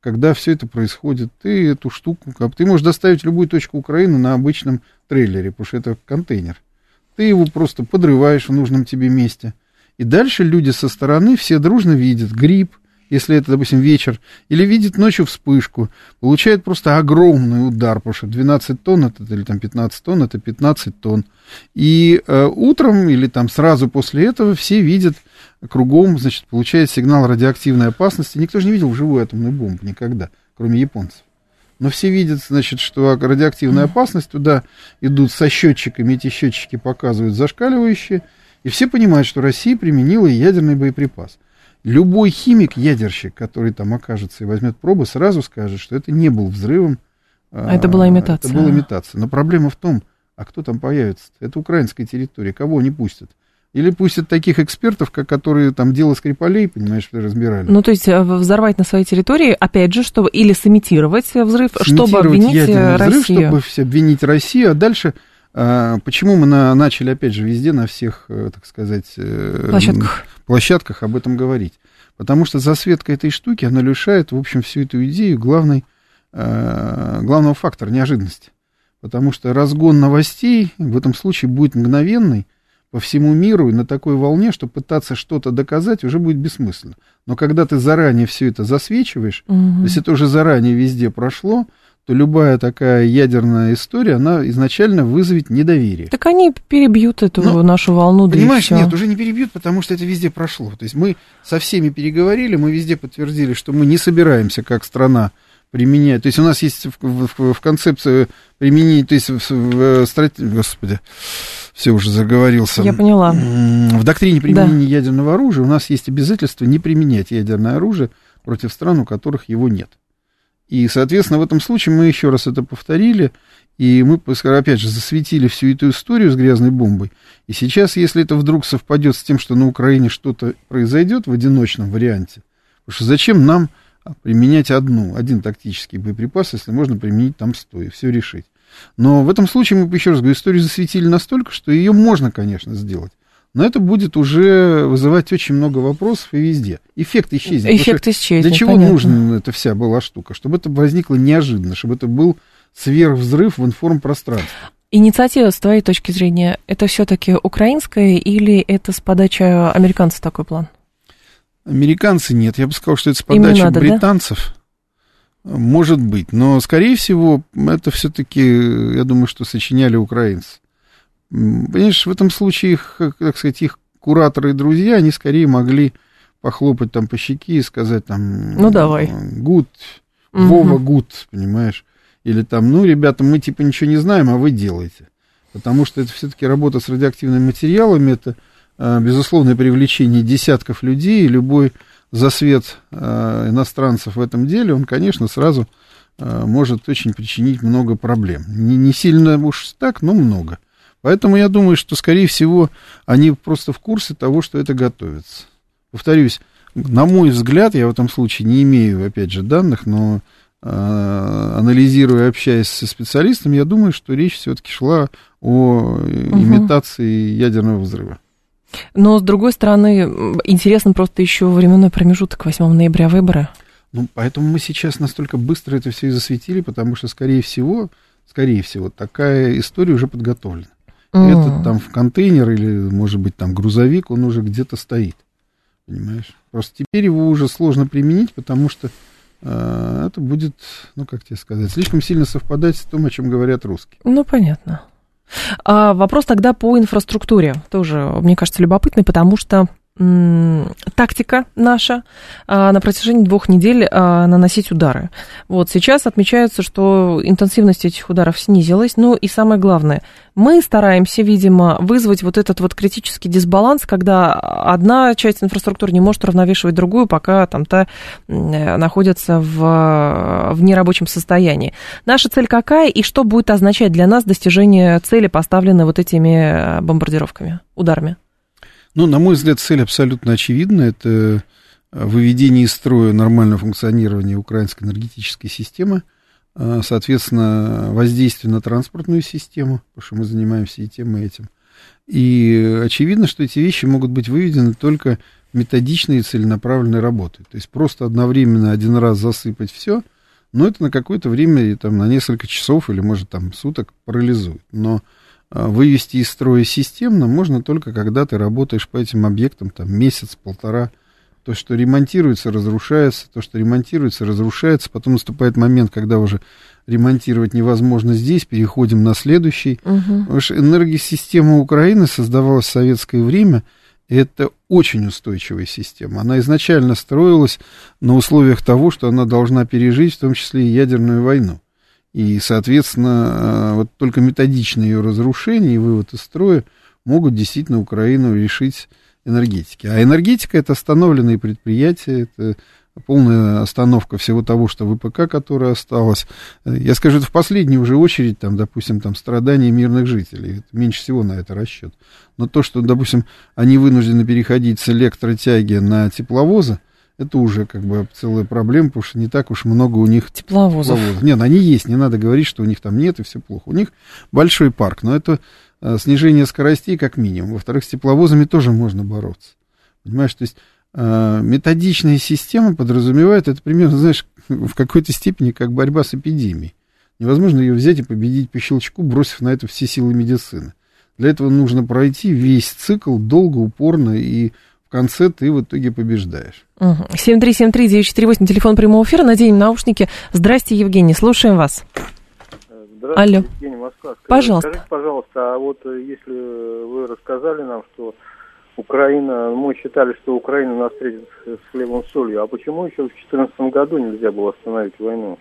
когда все это происходит, ты эту штуку, ты можешь доставить любую точку Украины на обычном трейлере, потому что это контейнер. Ты его просто подрываешь в нужном тебе месте. И дальше люди со стороны все дружно видят гриб, если это, допустим, вечер, или видят ночью вспышку, получают просто огромный удар, потому что 12 тонн это, или там 15 тонн, это 15 тонн. И э, утром или там сразу после этого все видят кругом, значит, получает сигнал радиоактивной опасности. Никто же не видел вживую атомную бомбу никогда, кроме японцев. Но все видят, значит, что радиоактивная опасность, туда идут со счетчиками, эти счетчики показывают зашкаливающие, и все понимают, что Россия применила ядерный боеприпас. Любой химик, ядерщик, который там окажется и возьмет пробы, сразу скажет, что это не был взрывом. А это была имитация. Это была имитация. Но проблема в том, а кто там появится? Это украинская территория, кого они пустят? Или пустят таких экспертов, как, которые там дело Скрипалей, понимаешь, разбирали. Ну, то есть э, взорвать на своей территории, опять же, чтобы или сымитировать э, взрыв, чтобы обвинить э, ядерный взрыв, Россию. чтобы все обвинить Россию, а дальше а, почему мы на- начали, опять же, везде, на всех, так сказать, Площадках. Площадках об этом говорить? Потому что засветка этой штуки, она лишает, в общем, всю эту идею главной, э, главного фактора неожиданности. Потому что разгон новостей в этом случае будет мгновенный по всему миру и на такой волне, что пытаться что-то доказать уже будет бессмысленно. Но когда ты заранее все это засвечиваешь, Мгм. то есть это уже заранее везде прошло, то любая такая ядерная история, она изначально вызовет недоверие. Так они перебьют эту Ну, нашу волну, да Понимаешь, нет, уже не перебьют, потому что это везде прошло. То есть мы со всеми переговорили, мы везде подтвердили, что мы не собираемся как страна применять. То есть у нас есть в, в- в концепции применения, то есть в, в страте- Господи, все уже заговорился. Я поняла. В доктрине применения ядерного оружия у нас есть обязательство не применять ядерное оружие против стран, у которых его нет. И, соответственно, в этом случае мы еще раз это повторили, и мы, опять же, засветили всю эту историю с грязной бомбой. И сейчас, если это вдруг совпадет с тем, что на Украине что-то произойдет в одиночном варианте, потому что зачем нам применять одну, один тактический боеприпас, если можно применить там сто и все решить. Но в этом случае мы, еще раз говорю, историю засветили настолько, что ее можно, конечно, сделать. Но это будет уже вызывать очень много вопросов и везде. Эффект исчезнет. Эффект исчезнет, Для чего понятно. нужна эта вся была штука? Чтобы это возникло неожиданно, чтобы это был сверхвзрыв в информпространстве. Инициатива, с твоей точки зрения, это все-таки украинская или это с подачи американцев такой план? Американцы нет. Я бы сказал, что это с подачи надо, да? британцев. Может быть. Но, скорее всего, это все-таки, я думаю, что сочиняли украинцы. Понимаешь, в этом случае их, так сказать, их кураторы и друзья, они скорее могли похлопать там по щеке и сказать там... Ну, давай. Гуд, Мгм. Вова Гуд, понимаешь? Или там, ну, ребята, мы типа ничего не знаем, а вы делаете. Потому что это все-таки работа с радиоактивными материалами, это э, безусловное привлечение десятков людей, и любой засвет э, иностранцев в этом деле, он, конечно, сразу э, может очень причинить много проблем. Не, не сильно уж так, но много. Поэтому я думаю, что, скорее всего, они просто в курсе того, что это готовится. Повторюсь, на мой взгляд, я в этом случае не имею, опять же, данных, но э, анализируя, общаясь со специалистами, я думаю, что речь все-таки шла о имитации ядерного взрыва. Но, с другой стороны, интересно просто еще временной промежуток 8 ноября выборы. Ну, поэтому мы сейчас настолько быстро это все и засветили, потому что, скорее всего, скорее всего, такая история уже подготовлена. М. Этот там в контейнер или, может быть, там грузовик, он уже где-то стоит. Понимаешь? Просто теперь его уже сложно применить, потому что э, это будет, ну, как тебе сказать, слишком сильно совпадать с том, о чем говорят русские. Ну, понятно. А вопрос тогда по инфраструктуре тоже, мне кажется, любопытный, потому что тактика наша а, на протяжении двух недель а, наносить удары. Вот сейчас отмечается, что интенсивность этих ударов снизилась. Ну и самое главное, мы стараемся, видимо, вызвать вот этот вот критический дисбаланс, когда одна часть инфраструктуры не может равновешивать другую, пока там та находится в, в нерабочем состоянии. Наша цель какая и что будет означать для нас достижение цели, поставленной вот этими бомбардировками, ударами? Ну, на мой взгляд, цель абсолютно очевидна. Это э, выведение из строя нормального функционирования украинской энергетической системы, э, соответственно, воздействие на транспортную систему, потому что мы занимаемся и тем, и этим. И очевидно, что эти вещи могут быть выведены только методичной и целенаправленной работой. То есть просто одновременно один раз засыпать все, но это на какое-то время, там, на несколько часов или, может, там, суток парализует. Но вывести из строя системно можно только когда ты работаешь по этим объектам там месяц-полтора. То, что ремонтируется, разрушается, то, что ремонтируется, разрушается. Потом наступает момент, когда уже ремонтировать невозможно здесь, переходим на следующий. Угу. Потому что энергосистема Украины создавалась в советское время, и это очень устойчивая система. Она изначально строилась на условиях того, что она должна пережить в том числе и ядерную войну. И, соответственно, э, вот только методичное ее разрушение и вывод из строя могут действительно Украину решить энергетики. А энергетика это остановленные предприятия, это полная остановка всего того, что ВПК, которое осталось. Я скажу, это в последнюю уже очередь, там, допустим, там, страдания мирных жителей. Это меньше всего на это расчет. Но то, что, допустим, они вынуждены переходить с электротяги на тепловозы, это уже как бы целая проблема, потому что не так уж много у них тепловозов. тепловозов. Нет, они есть, не надо говорить, что у них там нет и все плохо. У них большой парк, но это а, снижение скоростей как минимум. Во-вторых, с тепловозами тоже можно бороться. Понимаешь, то есть а, методичная система подразумевает, это примерно, знаешь, в какой-то степени как борьба с эпидемией. Невозможно ее взять и победить по щелчку, бросив на это все силы медицины. Для этого нужно пройти весь цикл долго, упорно и в конце ты в итоге побеждаешь. Угу. 7373948, телефон прямого эфира, наденем наушники. Здрасте, Евгений, слушаем вас. Здравствуйте, Алло. Евгений Москва. Скажите, пожалуйста. Скажите, пожалуйста, а вот э, если вы рассказали нам, что Украина, мы считали, что Украина нас встретит с хлебом солью, а почему еще в 2014 году нельзя было остановить войну?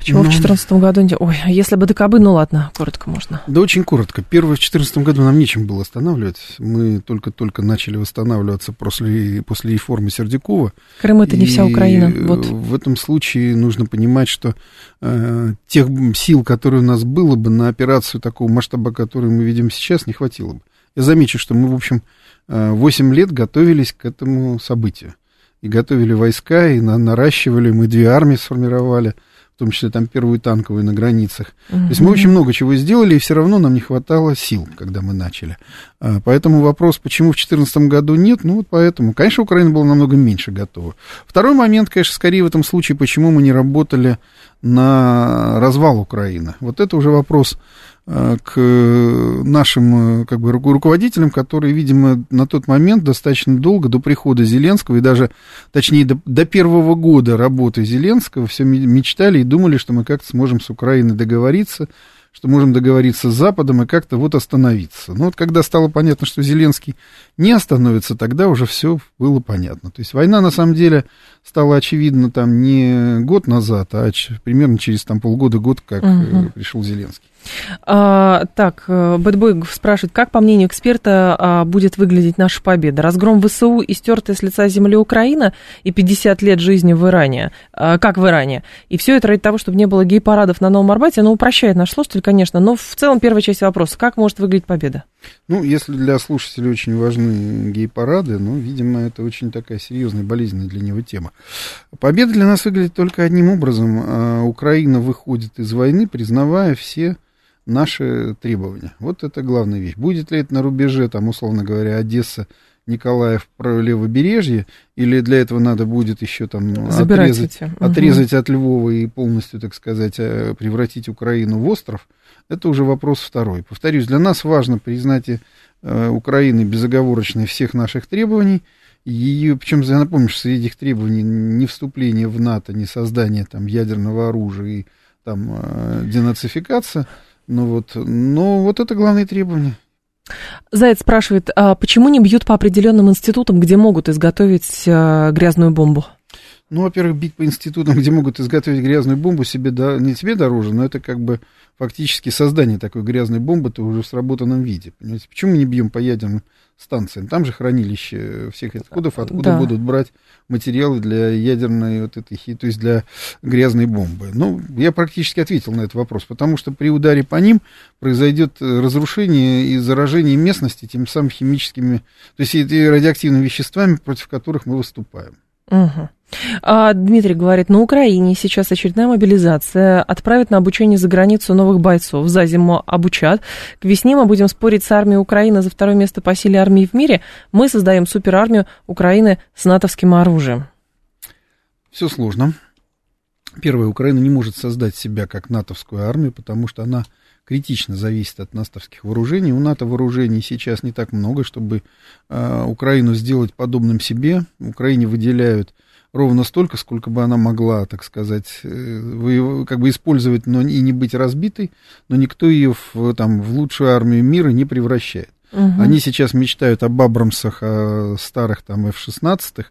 Почему ну, в 2014 году? Ой, если бы ДКБ, ну ладно, коротко можно. Да очень коротко. Первое, в 2014 году нам нечем было останавливать. Мы только-только начали восстанавливаться после, после реформы Сердюкова. Крым это не вся Украина. Вот. В этом случае нужно понимать, что э, тех сил, которые у нас было бы на операцию такого масштаба, который мы видим сейчас, не хватило бы. Я замечу, что мы, в общем, 8 э, лет готовились к этому событию. И готовили войска, и на, наращивали, мы две армии сформировали – том числе там первую танковую на границах. Угу. То есть мы очень много чего сделали, и все равно нам не хватало сил, когда мы начали. А, поэтому вопрос, почему в 2014 году нет, ну вот поэтому. Конечно, Украина была намного меньше готова. Второй момент, конечно, скорее в этом случае, почему мы не работали на развал Украины. Вот это уже вопрос к нашим э, как бы, руководителям, которые, видимо, на тот момент достаточно долго, до прихода Зеленского, и даже, точнее, до, до первого года работы Зеленского, все мечтали и думали, что мы как-то сможем с Украиной договориться, что можем договориться с Западом и как-то вот остановиться. Но вот когда стало понятно, что Зеленский не остановится, тогда уже все было понятно. То есть война, на самом деле, стала очевидна там не год назад, а примерно через там полгода-год, как угу. пришел Зеленский. А, так, э, Бэтбой спрашивает, как, по мнению эксперта, а, будет выглядеть наша победа? Разгром ВСУ и стертая с лица земли Украина и 50 лет жизни в Иране, а, как в Иране. И все это ради того, чтобы не было гей-парадов на Новом Арбате. Оно упрощает наш слушатель, конечно, но в целом первая часть вопроса, как может выглядеть победа? Ну, если для слушателей очень важны гей-парады, ну, видимо, это очень такая серьезная, болезненная для него тема. Победа для нас выглядит только одним образом. Украина выходит из войны, признавая все наши требования. Вот это главная вещь. Будет ли это на рубеже, там, условно говоря, Одесса, Николаев, левобережье, или для этого надо будет еще там отрезать, эти. отрезать от Львова и полностью, так сказать, э, превратить Украину в остров, это уже вопрос второй. Повторюсь, для нас важно признать э, Украины безоговорочной всех наших требований, ее, причем я напомню, что среди этих требований не вступление в НАТО, не создание там ядерного оружия и там э, денацификация – ну вот, ну вот это главные требования. Заяц спрашивает, а почему не бьют по определенным институтам, где могут изготовить а, грязную бомбу? Ну, во-первых, бить по институтам, где могут изготовить грязную бомбу, себе да, не тебе дороже, но это как бы фактически создание такой грязной бомбы-то уже в сработанном виде. Понимаете? Почему мы не бьем по ядерным станциям? Там же хранилище всех отходов, откуда да. будут брать материалы для ядерной вот этой, то есть для грязной бомбы. Ну, я практически ответил на этот вопрос, потому что при ударе по ним произойдет разрушение и заражение местности тем самым химическими, то есть и радиоактивными веществами, против которых мы выступаем. Угу. А, Дмитрий говорит, на Украине сейчас очередная мобилизация, отправят на обучение за границу новых бойцов, за зиму обучат. К весне мы будем спорить с армией Украины за второе место по силе армии в мире. Мы создаем суперармию Украины с натовским оружием. Все сложно. Первое, Украина не может создать себя как натовскую армию, потому что она критично зависит от натовских вооружений. У НАТО вооружений сейчас не так много, чтобы э, Украину сделать подобным себе. Украине выделяют ровно столько, сколько бы она могла, так сказать, э, как бы использовать, но и не быть разбитой, но никто ее в, там, в лучшую армию мира не превращает. Угу. Они сейчас мечтают об Абрамсах, о старых там F-16,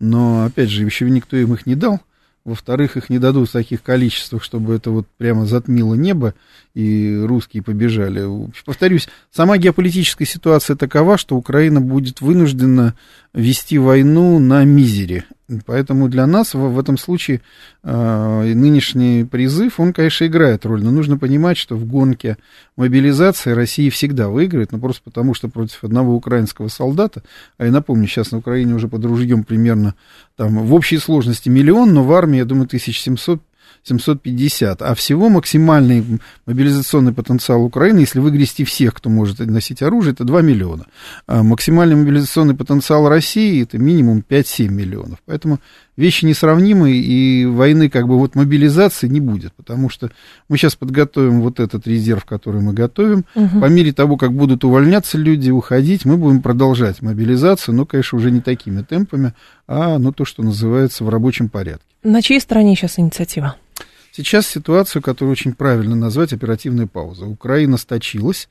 но, опять же, еще никто им их не дал. Во-вторых, их не дадут в таких количествах, чтобы это вот прямо затмило небо, и русские побежали. Повторюсь, сама геополитическая ситуация такова, что Украина будет вынуждена вести войну на мизере. Поэтому для нас в, в этом случае э, нынешний призыв, он, конечно, играет роль, но нужно понимать, что в гонке мобилизации Россия всегда выиграет, ну просто потому, что против одного украинского солдата, а я напомню, сейчас на Украине уже под ружьем примерно там в общей сложности миллион, но в армии, я думаю, 1700 750, а всего максимальный мобилизационный потенциал Украины, если выгрести всех, кто может носить оружие, это 2 миллиона. А максимальный мобилизационный потенциал России это минимум 5-7 миллионов. Поэтому вещи несравнимые, и войны как бы вот мобилизации не будет, потому что мы сейчас подготовим вот этот резерв, который мы готовим. Угу. По мере того, как будут увольняться люди, уходить, мы будем продолжать мобилизацию, но, конечно, уже не такими темпами, а ну, то, что называется в рабочем порядке. На чьей стороне сейчас инициатива? Сейчас ситуацию, которую очень правильно назвать оперативная пауза. Украина сточилась,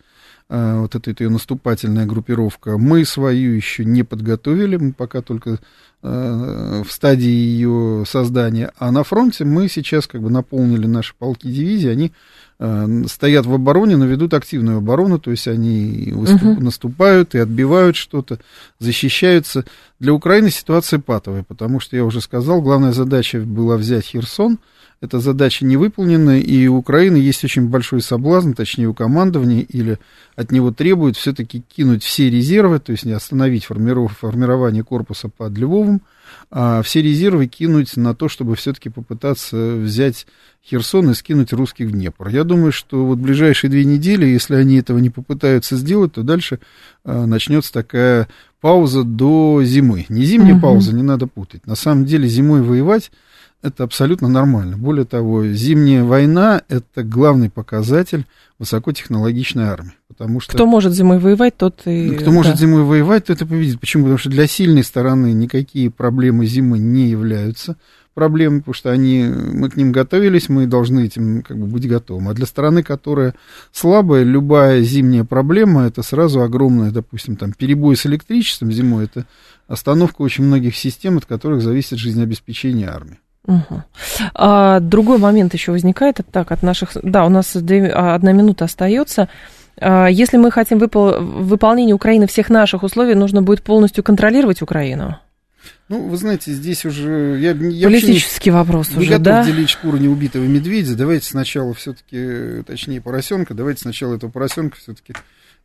э, вот эта ее наступательная группировка. Мы свою еще не подготовили, мы пока только э, в стадии ее создания. А на фронте мы сейчас как бы наполнили наши полки дивизии, они э, стоят в обороне, но ведут активную оборону, то есть они выступ, uh-huh. наступают и отбивают что-то, защищаются. Для Украины ситуация патовая, потому что, я уже сказал, главная задача была взять Херсон – эта задача не выполнена, и у Украины есть очень большой соблазн, точнее у командования, или от него требуют все-таки кинуть все резервы, то есть не остановить формирование корпуса под Львовом, а все резервы кинуть на то, чтобы все-таки попытаться взять Херсон и скинуть русских в Днепр. Я думаю, что вот ближайшие две недели, если они этого не попытаются сделать, то дальше а, начнется такая пауза до зимы. Не зимняя uh-huh. пауза, не надо путать. На самом деле зимой воевать это абсолютно нормально. Более того, зимняя война – это главный показатель высокотехнологичной армии. Потому что, кто может зимой воевать, тот и... Кто да. может зимой воевать, тот и победит. Почему? Потому что для сильной стороны никакие проблемы зимы не являются проблемой, потому что они, мы к ним готовились, мы должны этим как бы быть готовы. А для стороны, которая слабая, любая зимняя проблема, это сразу огромная, допустим, там, перебой с электричеством зимой, это остановка очень многих систем, от которых зависит жизнеобеспечение армии. Угу. А, другой момент еще возникает, это так, от наших... Да, у нас а, одна минута остается. А, если мы хотим выпол... выполнение Украины всех наших условий, нужно будет полностью контролировать Украину? Ну, вы знаете, здесь уже... Я, я Политический не, вопрос не уже, готов да? делить шкуру неубитого медведя. Давайте сначала все-таки, точнее, поросенка. Давайте сначала этого поросенка все-таки,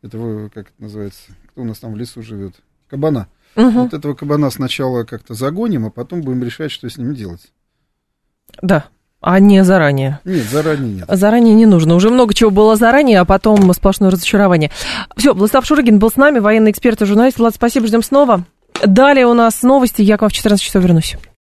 этого, как это называется, кто у нас там в лесу живет? Кабана. Угу. Вот этого кабана сначала как-то загоним, а потом будем решать, что с ним делать. Да. А не заранее. Нет, заранее нет. Заранее не нужно. Уже много чего было заранее, а потом сплошное разочарование. Все, Владислав Шурыгин был с нами, военный эксперт и журналист. Влад, спасибо, ждем снова. Далее у нас новости. Я к вам в 14 часов вернусь.